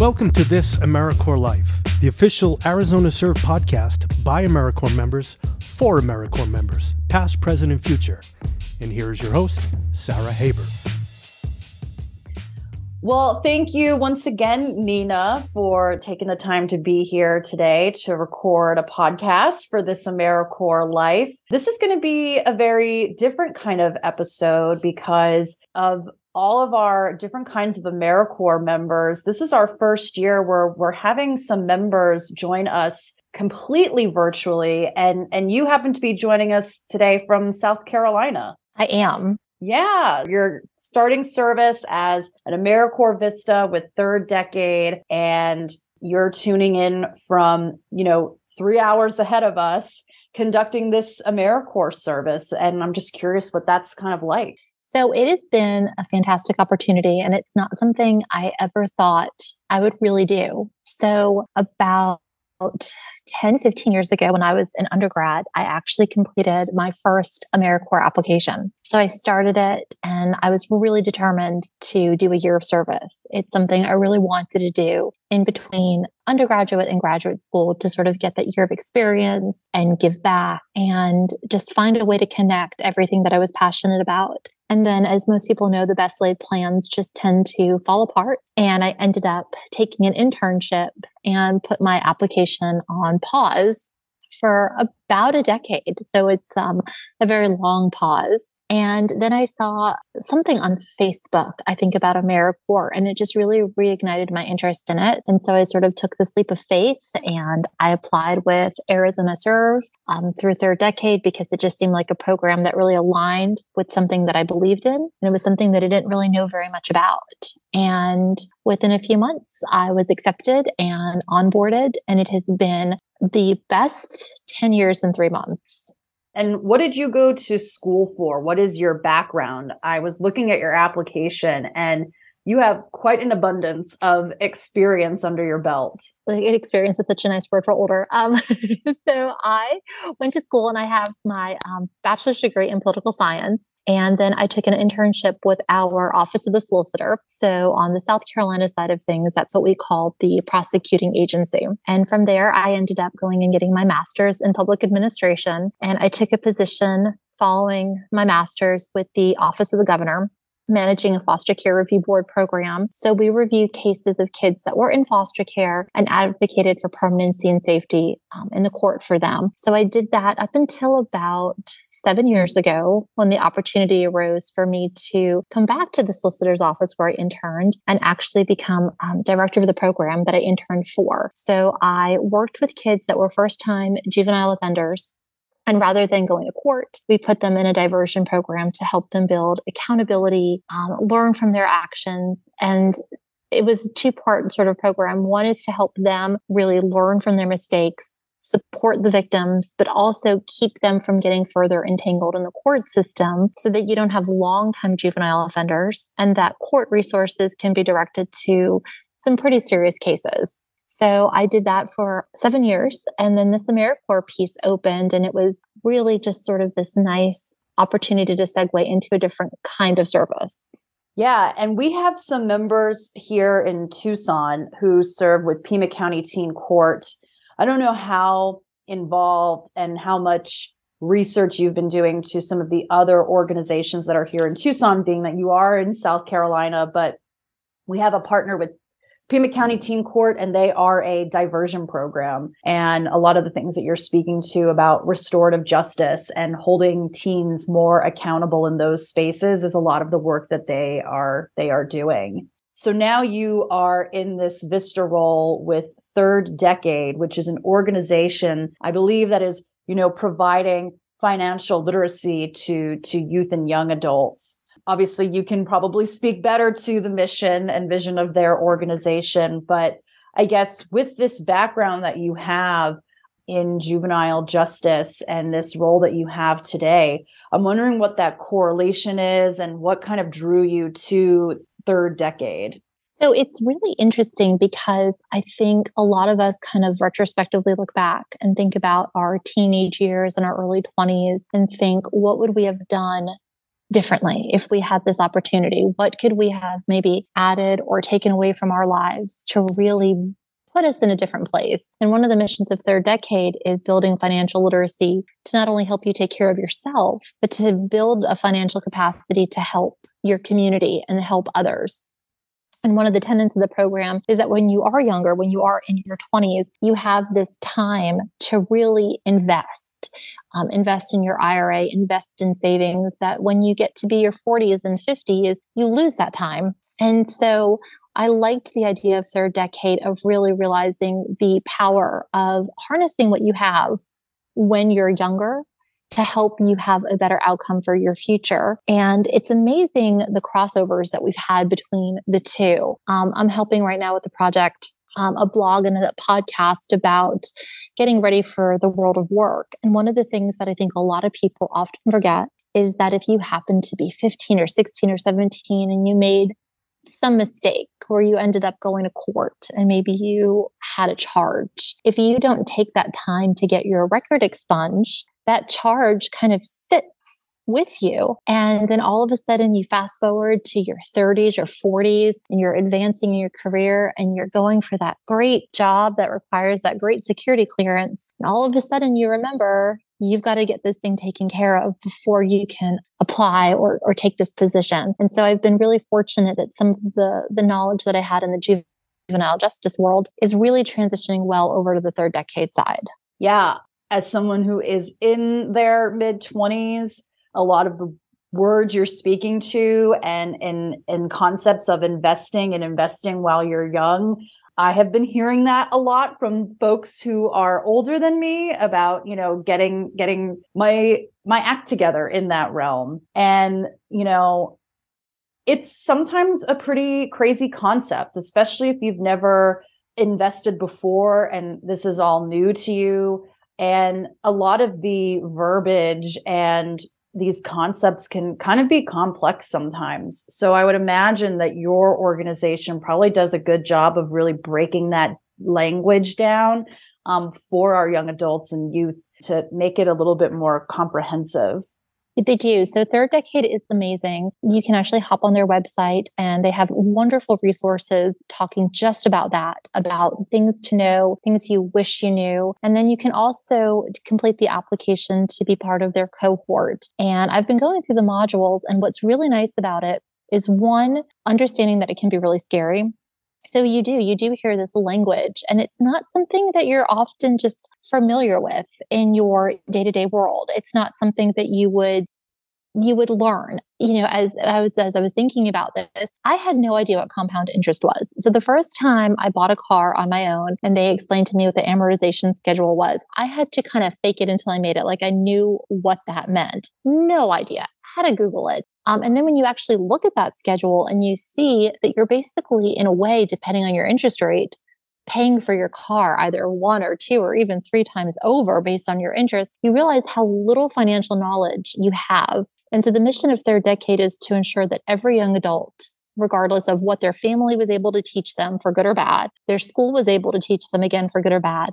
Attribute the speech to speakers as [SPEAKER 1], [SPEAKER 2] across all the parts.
[SPEAKER 1] Welcome to This AmeriCorps Life, the official Arizona Serve podcast by AmeriCorps members for AmeriCorps members, past, present, and future. And here's your host, Sarah Haber.
[SPEAKER 2] Well, thank you once again, Nina, for taking the time to be here today to record a podcast for this AmeriCorps Life. This is going to be a very different kind of episode because of all of our different kinds of AmeriCorps members. This is our first year where we're having some members join us completely virtually and and you happen to be joining us today from South Carolina.
[SPEAKER 3] I am.
[SPEAKER 2] Yeah, you're starting service as an AmeriCorps Vista with third decade, and you're tuning in from, you know, three hours ahead of us conducting this AmeriCorps service. And I'm just curious what that's kind of like.
[SPEAKER 3] So it has been a fantastic opportunity, and it's not something I ever thought I would really do. So, about 10, 15 years ago, when I was an undergrad, I actually completed my first AmeriCorps application. So I started it and I was really determined to do a year of service. It's something I really wanted to do in between undergraduate and graduate school to sort of get that year of experience and give back and just find a way to connect everything that I was passionate about. And then, as most people know, the best laid plans just tend to fall apart. And I ended up taking an internship and put my application on pause for about a decade. So it's um, a very long pause. And then I saw something on Facebook, I think about AmeriCorps, and it just really reignited my interest in it. And so I sort of took this leap of faith and I applied with Arizona Serve um, through third decade because it just seemed like a program that really aligned with something that I believed in. And it was something that I didn't really know very much about. And within a few months, I was accepted and onboarded, and it has been the best 10 years and three months.
[SPEAKER 2] And what did you go to school for? What is your background? I was looking at your application and you have quite an abundance of experience under your belt.
[SPEAKER 3] Like experience is such a nice word for older. Um, so I went to school and I have my um, bachelor's degree in political science. And then I took an internship with our Office of the Solicitor. So on the South Carolina side of things, that's what we call the prosecuting agency. And from there, I ended up going and getting my master's in public administration. And I took a position following my master's with the Office of the Governor managing a foster care review board program. So we reviewed cases of kids that were in foster care and advocated for permanency and safety um, in the court for them. So I did that up until about seven years ago when the opportunity arose for me to come back to the solicitor's office where I interned and actually become um, director of the program that I interned for. So I worked with kids that were first time juvenile offenders and rather than going to court, we put them in a diversion program to help them build accountability, um, learn from their actions. And it was a two part sort of program. One is to help them really learn from their mistakes, support the victims, but also keep them from getting further entangled in the court system so that you don't have long time juvenile offenders and that court resources can be directed to some pretty serious cases. So I did that for seven years. And then this AmeriCorps piece opened, and it was really just sort of this nice opportunity to segue into a different kind of service.
[SPEAKER 2] Yeah, and we have some members here in Tucson who serve with Pima County Teen Court. I don't know how involved and how much research you've been doing to some of the other organizations that are here in Tucson, being that you are in South Carolina, but we have a partner with Pima County Teen Court, and they are a diversion program. And a lot of the things that you're speaking to about restorative justice and holding teens more accountable in those spaces is a lot of the work that they are they are doing. So now you are in this Vista role with Third Decade, which is an organization I believe that is, you know, providing financial literacy to to youth and young adults obviously you can probably speak better to the mission and vision of their organization but i guess with this background that you have in juvenile justice and this role that you have today i'm wondering what that correlation is and what kind of drew you to third decade.
[SPEAKER 3] So it's really interesting because I think a lot of us kind of retrospectively look back and think about our teenage years and our early 20s and think, what would we have done differently if we had this opportunity? What could we have maybe added or taken away from our lives to really put us in a different place? And one of the missions of Third Decade is building financial literacy to not only help you take care of yourself, but to build a financial capacity to help your community and help others. And one of the tenets of the program is that when you are younger, when you are in your 20s, you have this time to really invest. Um, invest in your IRA, invest in savings, that when you get to be your 40s and 50s, you lose that time. And so I liked the idea of third decade of really realizing the power of harnessing what you have when you're younger to help you have a better outcome for your future. And it's amazing the crossovers that we've had between the two. Um, I'm helping right now with the project. Um, a blog and a podcast about getting ready for the world of work. And one of the things that I think a lot of people often forget is that if you happen to be 15 or 16 or 17 and you made some mistake or you ended up going to court and maybe you had a charge. If you don't take that time to get your record expunged, that charge kind of sits with you. And then all of a sudden you fast forward to your 30s or 40s and you're advancing in your career and you're going for that great job that requires that great security clearance. And all of a sudden you remember you've got to get this thing taken care of before you can apply or, or take this position. And so I've been really fortunate that some of the, the knowledge that I had in the juvenile justice world is really transitioning well over to the third decade side.
[SPEAKER 2] Yeah. As someone who is in their mid 20s, a lot of the words you're speaking to and and and concepts of investing and investing while you're young I have been hearing that a lot from folks who are older than me about, you know, getting getting my my act together in that realm. And, you know, it's sometimes a pretty crazy concept, especially if you've never invested before and this is all new to you. And a lot of the verbiage and these concepts can kind of be complex sometimes. So I would imagine that your organization probably does a good job of really breaking that language down um, for our young adults and youth to make it a little bit more comprehensive.
[SPEAKER 3] They do. So Third Decade is amazing. You can actually hop on their website and they have wonderful resources talking just about that, about things to know, things you wish you knew. And then you can also complete the application to be part of their cohort. And I've been going through the modules and what's really nice about it is one, understanding that it can be really scary. So you do, you do hear this language, and it's not something that you're often just familiar with in your day to day world. It's not something that you would you would learn. You know as i was as i was thinking about this i had no idea what compound interest was. So the first time i bought a car on my own and they explained to me what the amortization schedule was i had to kind of fake it until i made it. Like i knew what that meant. No idea. How to google it um, and then when you actually look at that schedule and you see that you're basically, in a way, depending on your interest rate, paying for your car either one or two or even three times over based on your interest, you realize how little financial knowledge you have. And so the mission of Third Decade is to ensure that every young adult regardless of what their family was able to teach them for good or bad, their school was able to teach them again for good or bad,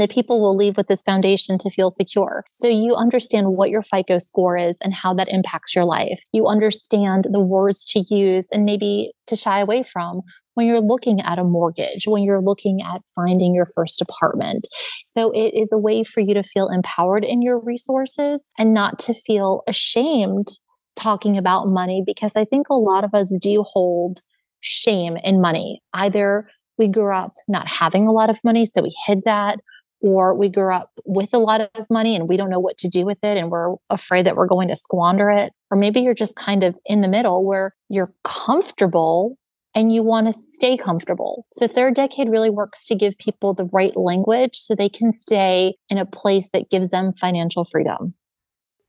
[SPEAKER 3] that people will leave with this foundation to feel secure. So you understand what your FICO score is and how that impacts your life. You understand the words to use and maybe to shy away from when you're looking at a mortgage, when you're looking at finding your first apartment. So it is a way for you to feel empowered in your resources and not to feel ashamed talking about money because I think a lot of us do hold shame in money. Either we grew up not having a lot of money, so we hid that, or we grew up with a lot of money and we don't know what to do with it and we're afraid that we're going to squander it. Or maybe you're just kind of in the middle where you're comfortable and you want to stay comfortable. So, third decade really works to give people the right language so they can stay in a place that gives them financial freedom.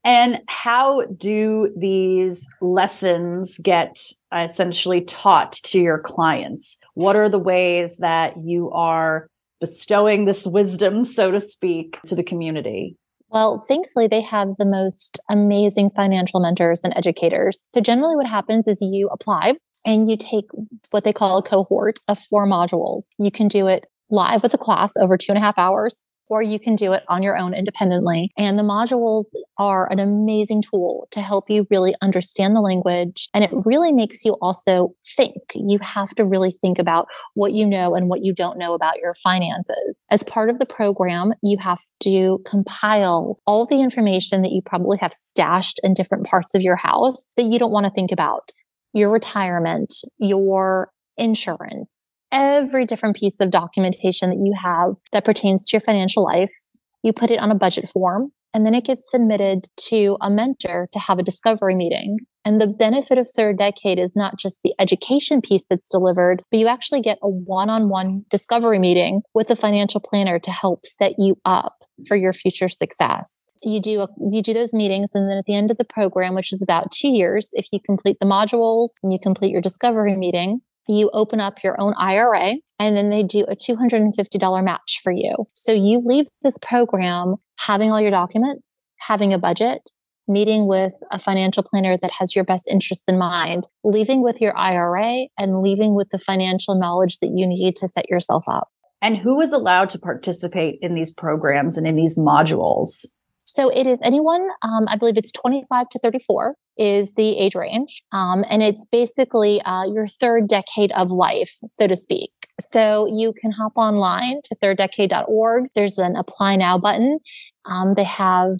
[SPEAKER 2] And how do these lessons get essentially taught to your clients? What are the ways that you are bestowing this wisdom, so to speak, to the community?
[SPEAKER 3] Well, thankfully, they have the most amazing financial mentors and educators. So, generally, what happens is you apply and you take what they call a cohort of four modules. You can do it live with a class over two and a half hours, or you can do it on your own independently. And the modules are an amazing tool to help you really understand the language. And it really makes you also think. You have to really think about what you know and what you don't know about your finances. As part of the program, you have to compile all the information that you probably have stashed in different parts of your house that you don't want to think about your retirement, your insurance, every different piece of documentation that you have that pertains to your financial life. You put it on a budget form and then it gets submitted to a mentor to have a discovery meeting. And the benefit of third decade is not just the education piece that's delivered, but you actually get a one on one discovery meeting with a financial planner to help set you up for your future success. You do a, you do those meetings and then at the end of the program which is about 2 years if you complete the modules and you complete your discovery meeting you open up your own IRA and then they do a $250 match for you. So you leave this program having all your documents, having a budget, meeting with a financial planner that has your best interests in mind, leaving with your IRA and leaving with the financial knowledge that you need to set yourself up.
[SPEAKER 2] And who is allowed to participate in these programs and in these modules?
[SPEAKER 3] So it is anyone, um, I believe it's 25 to 34 is the age range. Um, and it's basically uh, your third decade of life, so to speak. So you can hop online to thirddecade.org. There's an apply now button. Um, they have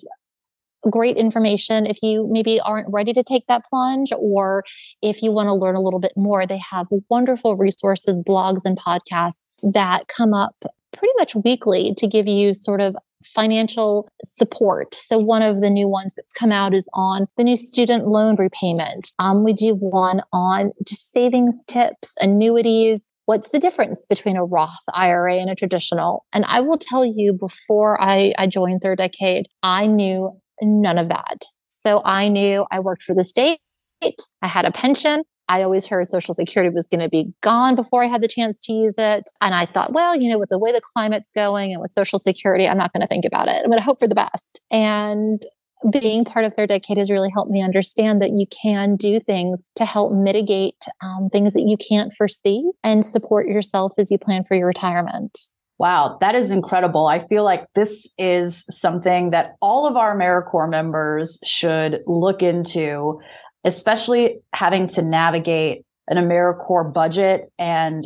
[SPEAKER 3] great information if you maybe aren't ready to take that plunge or if you want to learn a little bit more they have wonderful resources blogs and podcasts that come up pretty much weekly to give you sort of financial support. So one of the new ones that's come out is on the new student loan repayment. Um, we do one on just savings tips, annuities. What's the difference between a Roth IRA and a traditional? And I will tell you before I, I joined Third Decade, I knew none of that. So I knew I worked for the state. I had a pension. I always heard Social Security was going to be gone before I had the chance to use it. And I thought, well, you know, with the way the climate's going and with Social Security, I'm not going to think about it. I'm going to hope for the best. And being part of third decade has really helped me understand that you can do things to help mitigate um, things that you can't foresee and support yourself as you plan for your retirement.
[SPEAKER 2] Wow, that is incredible. I feel like this is something that all of our AmeriCorps members should look into especially having to navigate an AmeriCorps budget. And,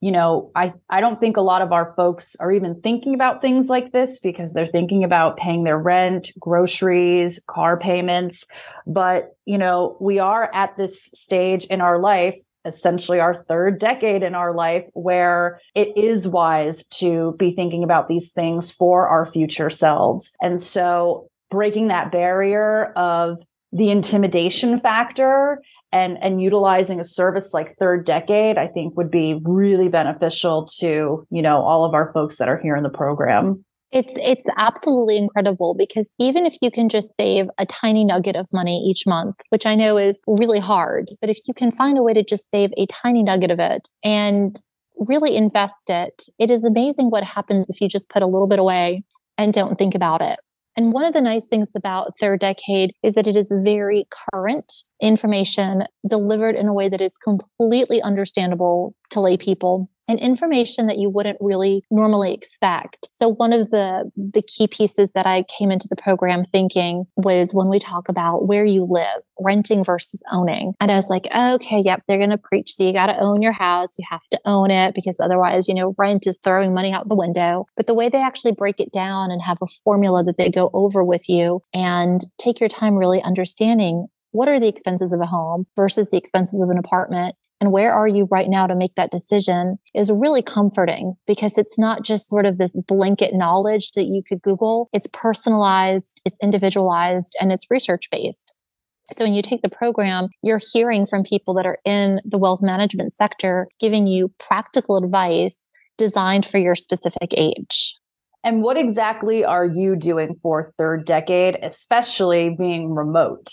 [SPEAKER 2] you know, I, I don't think a lot of our folks are even thinking about things like this because they're thinking about paying their rent, groceries, car payments. But, you know, we are at this stage in our life essentially our third decade in our life where it is wise to be thinking about these things for our future selves. And so breaking that barrier of the intimidation factor and and utilizing a service like third decade i think would be really beneficial to you know all of our folks that are here in the program.
[SPEAKER 3] It's it's absolutely incredible because even if you can just save a tiny nugget of money each month which i know is really hard but if you can find a way to just save a tiny nugget of it and really invest it it is amazing what happens if you just put a little bit away and don't think about it and one of the nice things about Third Decade is that it is very current information delivered in a way that is completely understandable to lay people and information that you wouldn't really normally expect. So one of the the key pieces that I came into the program thinking was when we talk about where you live, renting versus owning. And I was like, okay, yep, they're going to preach so you got to own your house, you have to own it because otherwise, you know, rent is throwing money out the window. But the way they actually break it down and have a formula that they go over with you and take your time really understanding what are the expenses of a home versus the expenses of an apartment and where are you right now to make that decision is really comforting because it's not just sort of this blanket knowledge that you could Google. It's personalized, it's individualized, and it's research based. So when you take the program, you're hearing from people that are in the wealth management sector giving you practical advice designed for your specific age.
[SPEAKER 2] And what exactly are you doing for third decade, especially being remote?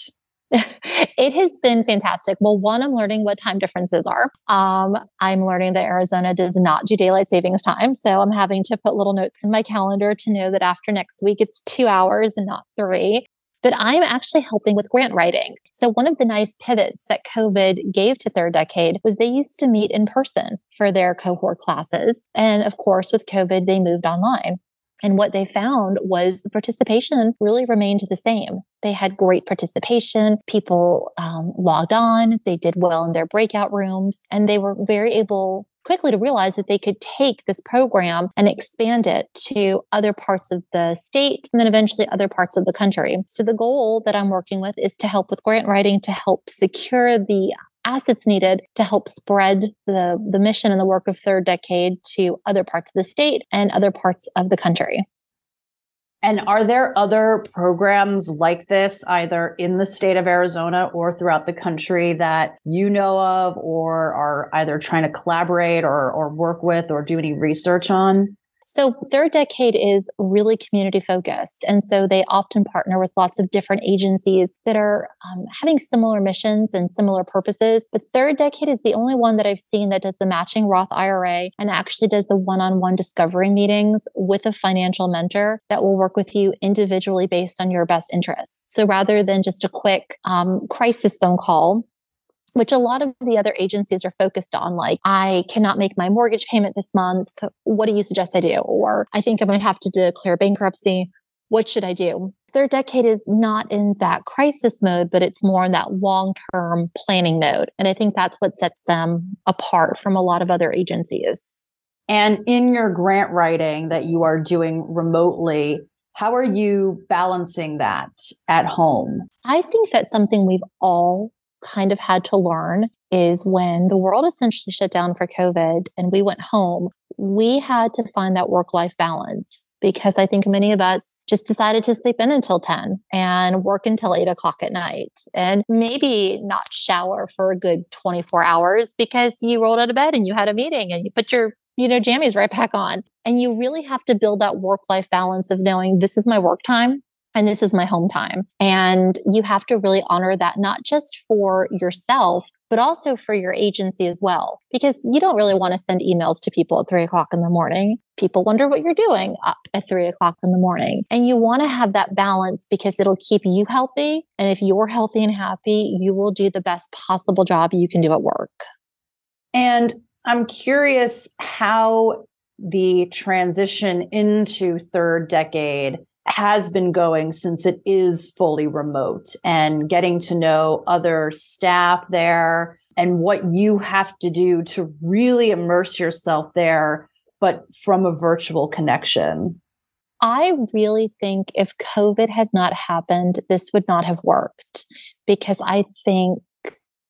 [SPEAKER 3] it has been fantastic. Well, one, I'm learning what time differences are. Um, I'm learning that Arizona does not do daylight savings time. So I'm having to put little notes in my calendar to know that after next week, it's two hours and not three. But I'm actually helping with grant writing. So, one of the nice pivots that COVID gave to third decade was they used to meet in person for their cohort classes. And of course, with COVID, they moved online. And what they found was the participation really remained the same. They had great participation. People um, logged on. They did well in their breakout rooms and they were very able quickly to realize that they could take this program and expand it to other parts of the state and then eventually other parts of the country. So the goal that I'm working with is to help with grant writing to help secure the assets needed to help spread the, the mission and the work of third decade to other parts of the state and other parts of the country.
[SPEAKER 2] And are there other programs like this, either in the state of Arizona or throughout the country, that you know of or are either trying to collaborate or, or work with or do any research on?
[SPEAKER 3] So, third decade is really community focused. And so they often partner with lots of different agencies that are um, having similar missions and similar purposes. But third decade is the only one that I've seen that does the matching Roth IRA and actually does the one on one discovery meetings with a financial mentor that will work with you individually based on your best interests. So, rather than just a quick um, crisis phone call, which a lot of the other agencies are focused on. Like, I cannot make my mortgage payment this month. What do you suggest I do? Or I think I might have to declare bankruptcy. What should I do? Third decade is not in that crisis mode, but it's more in that long term planning mode. And I think that's what sets them apart from a lot of other agencies.
[SPEAKER 2] And in your grant writing that you are doing remotely, how are you balancing that at home?
[SPEAKER 3] I think that's something we've all kind of had to learn is when the world essentially shut down for COVID and we went home, we had to find that work life balance because I think many of us just decided to sleep in until 10 and work until eight o'clock at night and maybe not shower for a good 24 hours because you rolled out of bed and you had a meeting and you put your you know jammies right back on. And you really have to build that work life balance of knowing this is my work time and this is my home time. And you have to really honor that, not just for yourself, but also for your agency as well. Because you don't really want to send emails to people at three o'clock in the morning. People wonder what you're doing up at three o'clock in the morning. And you want to have that balance because it'll keep you healthy. And if you're healthy and happy, you will do the best possible job you can do at work.
[SPEAKER 2] And I'm curious how the transition into third decade has been going since it is fully remote and getting to know other staff there and what you have to do to really immerse yourself there, but from a virtual connection.
[SPEAKER 3] I really think if COVID had not happened, this would not have worked because I think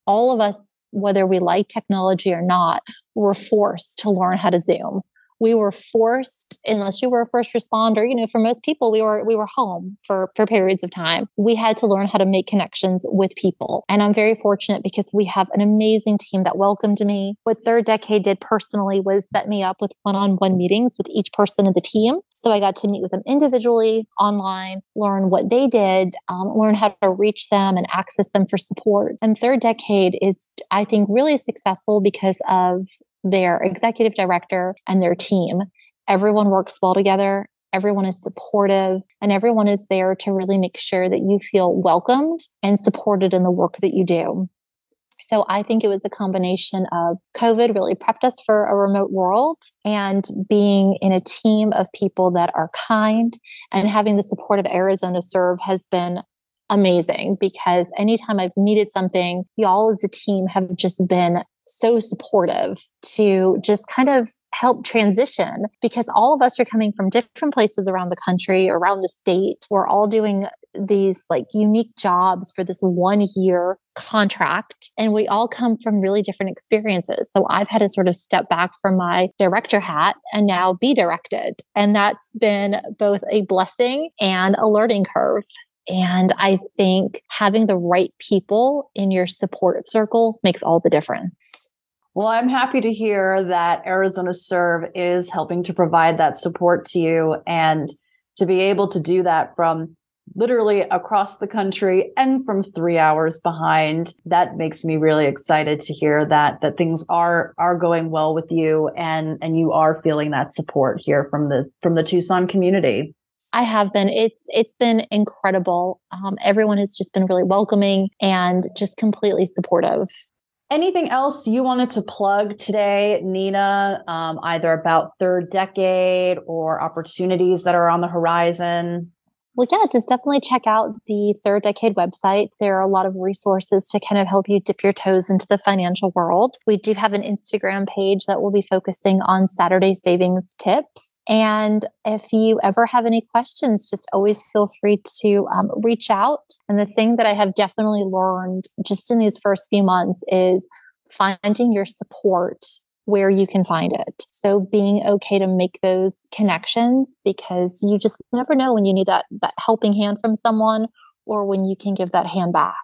[SPEAKER 3] all of us, whether we like technology or not, were forced to learn how to Zoom we were forced unless you were a first responder you know for most people we were we were home for for periods of time. We had to learn how to make connections with people. And i'm very fortunate because we have an amazing team that welcomed me. What third decade did personally was set me up with one-on-one meetings with each person of the team. So i got to meet with them individually online learn what they did um, learn how to reach them and access them for support. And third decade is i think really successful because of their executive director and their team. Everyone works well together. Everyone is supportive and everyone is there to really make sure that you feel welcomed and supported in the work that you do. So I think it was a combination of COVID really prepped us for a remote world and being in a team of people that are kind and having the support of Arizona Serve has been amazing because anytime I've needed something, y'all as a team have just been so supportive to just kind of help transition because all of us are coming from different places around the country, around the state. We're all doing these like unique jobs for this one year contract. And we all come from really different experiences. So I've had to sort of step back from my director hat and now be directed. And that's been both a blessing and a learning curve. And I think having the right people in your support circle makes all the difference.
[SPEAKER 2] Well, I'm happy to hear that Arizona Serve is helping to provide that support to you and to be able to do that from literally across the country and from 3 hours behind that makes me really excited to hear that that things are are going well with you and and you are feeling that support here from the from the Tucson community.
[SPEAKER 3] I have been. It's it's been incredible. Um, everyone has just been really welcoming and just completely supportive.
[SPEAKER 2] Anything else you wanted to plug today, Nina, um, either about third decade or opportunities that are on the horizon?
[SPEAKER 3] Well, yeah, just definitely check out the Third Decade website. There are a lot of resources to kind of help you dip your toes into the financial world. We do have an Instagram page that will be focusing on Saturday savings tips. And if you ever have any questions, just always feel free to um, reach out. And the thing that I have definitely learned just in these first few months is finding your support where you can find it. So being okay to make those connections because you just never know when you need that that helping hand from someone or when you can give that hand back.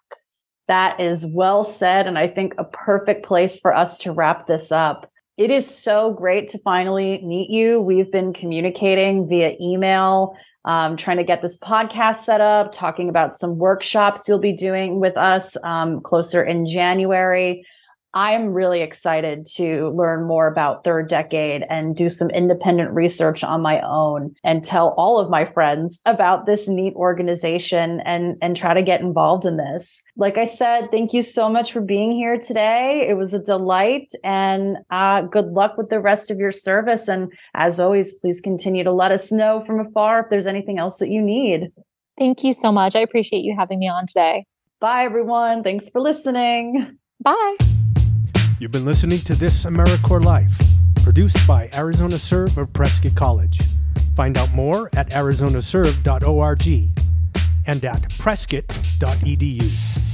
[SPEAKER 2] That is well said and I think a perfect place for us to wrap this up. It is so great to finally meet you. We've been communicating via email, um, trying to get this podcast set up, talking about some workshops you'll be doing with us um, closer in January. I'm really excited to learn more about third decade and do some independent research on my own and tell all of my friends about this neat organization and, and try to get involved in this. Like I said, thank you so much for being here today. It was a delight and uh, good luck with the rest of your service. And as always, please continue to let us know from afar if there's anything else that you need.
[SPEAKER 3] Thank you so much. I appreciate you having me on today.
[SPEAKER 2] Bye, everyone. Thanks for listening.
[SPEAKER 3] Bye.
[SPEAKER 1] You've been listening to This AmeriCorps Life, produced by Arizona Serve of Prescott College. Find out more at arizonaserve.org and at prescott.edu.